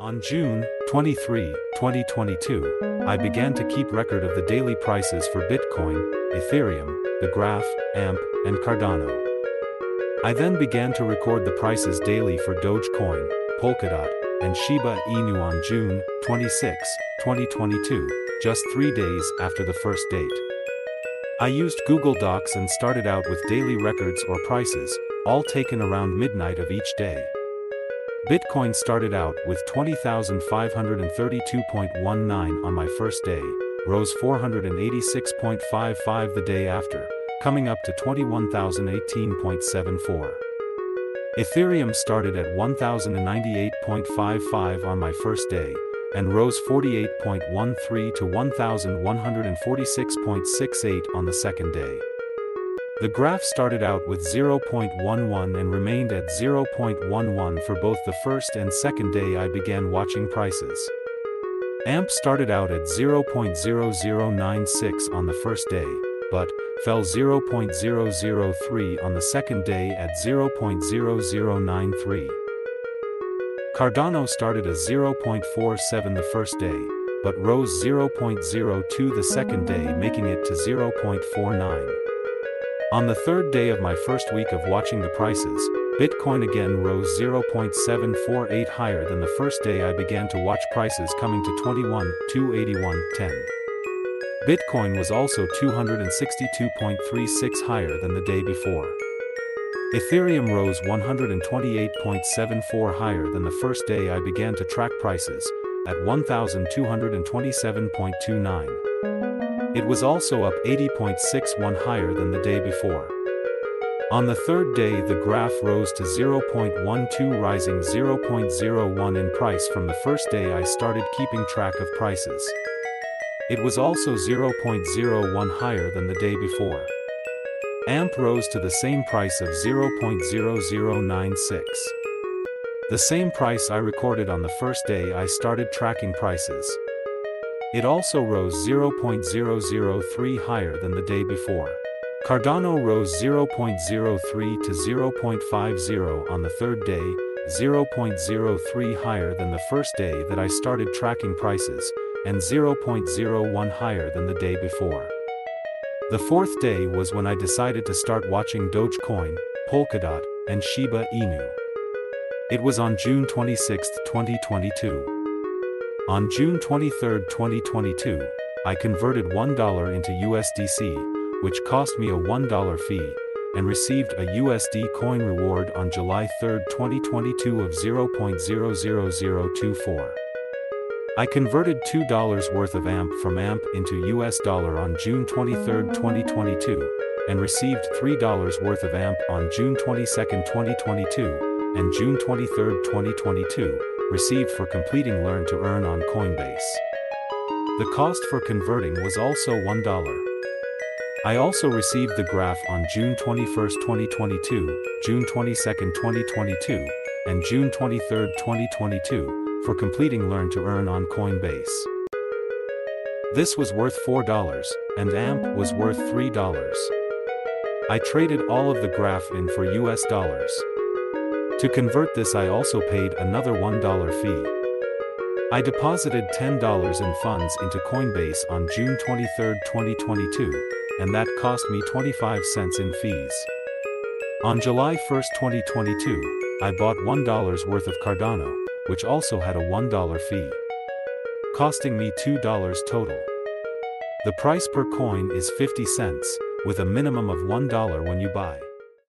On June 23, 2022, I began to keep record of the daily prices for Bitcoin, Ethereum, the Graph, AMP, and Cardano. I then began to record the prices daily for Dogecoin, Polkadot, and Shiba Inu on June 26, 2022, just three days after the first date. I used Google Docs and started out with daily records or prices, all taken around midnight of each day. Bitcoin started out with 20,532.19 on my first day, rose 486.55 the day after, coming up to 21,018.74. Ethereum started at 1,098.55 on my first day, and rose 48.13 to 1,146.68 on the second day. The graph started out with 0.11 and remained at 0.11 for both the first and second day I began watching prices. AMP started out at 0.0096 on the first day, but fell 0.003 on the second day at 0.0093. Cardano started at 0.47 the first day, but rose 0.02 the second day making it to 0.49. On the third day of my first week of watching the prices, Bitcoin again rose 0.748 higher than the first day I began to watch prices coming to 21,281.10. Bitcoin was also 262.36 higher than the day before. Ethereum rose 128.74 higher than the first day I began to track prices, at 1227.29. It was also up 80.61 higher than the day before. On the third day the graph rose to 0.12 rising 0.01 in price from the first day I started keeping track of prices. It was also 0.01 higher than the day before. AMP rose to the same price of 0.0096. The same price I recorded on the first day I started tracking prices. It also rose 0.003 higher than the day before. Cardano rose 0.03 to 0.50 on the third day, 0.03 higher than the first day that I started tracking prices, and 0.01 higher than the day before. The fourth day was when I decided to start watching Dogecoin, Polkadot, and Shiba Inu. It was on June 26, 2022. On June 23, 2022, I converted $1 into USDC, which cost me a $1 fee, and received a USD coin reward on July 3, 2022 of 0.00024. I converted $2 worth of AMP from AMP into US dollar on June 23, 2022, and received $3 worth of AMP on June 22, 2022, and June 23, 2022 received for completing Learn to Earn on Coinbase. The cost for converting was also $1. I also received the graph on June 21, 2022, June 22, 2022, and June 23, 2022, for completing Learn to Earn on Coinbase. This was worth $4, and AMP was worth $3. I traded all of the graph in for US dollars. To convert this I also paid another $1 fee. I deposited $10 in funds into Coinbase on June 23, 2022, and that cost me 25 cents in fees. On July 1, 2022, I bought $1 worth of Cardano, which also had a $1 fee. Costing me $2 total. The price per coin is 50 cents, with a minimum of $1 when you buy.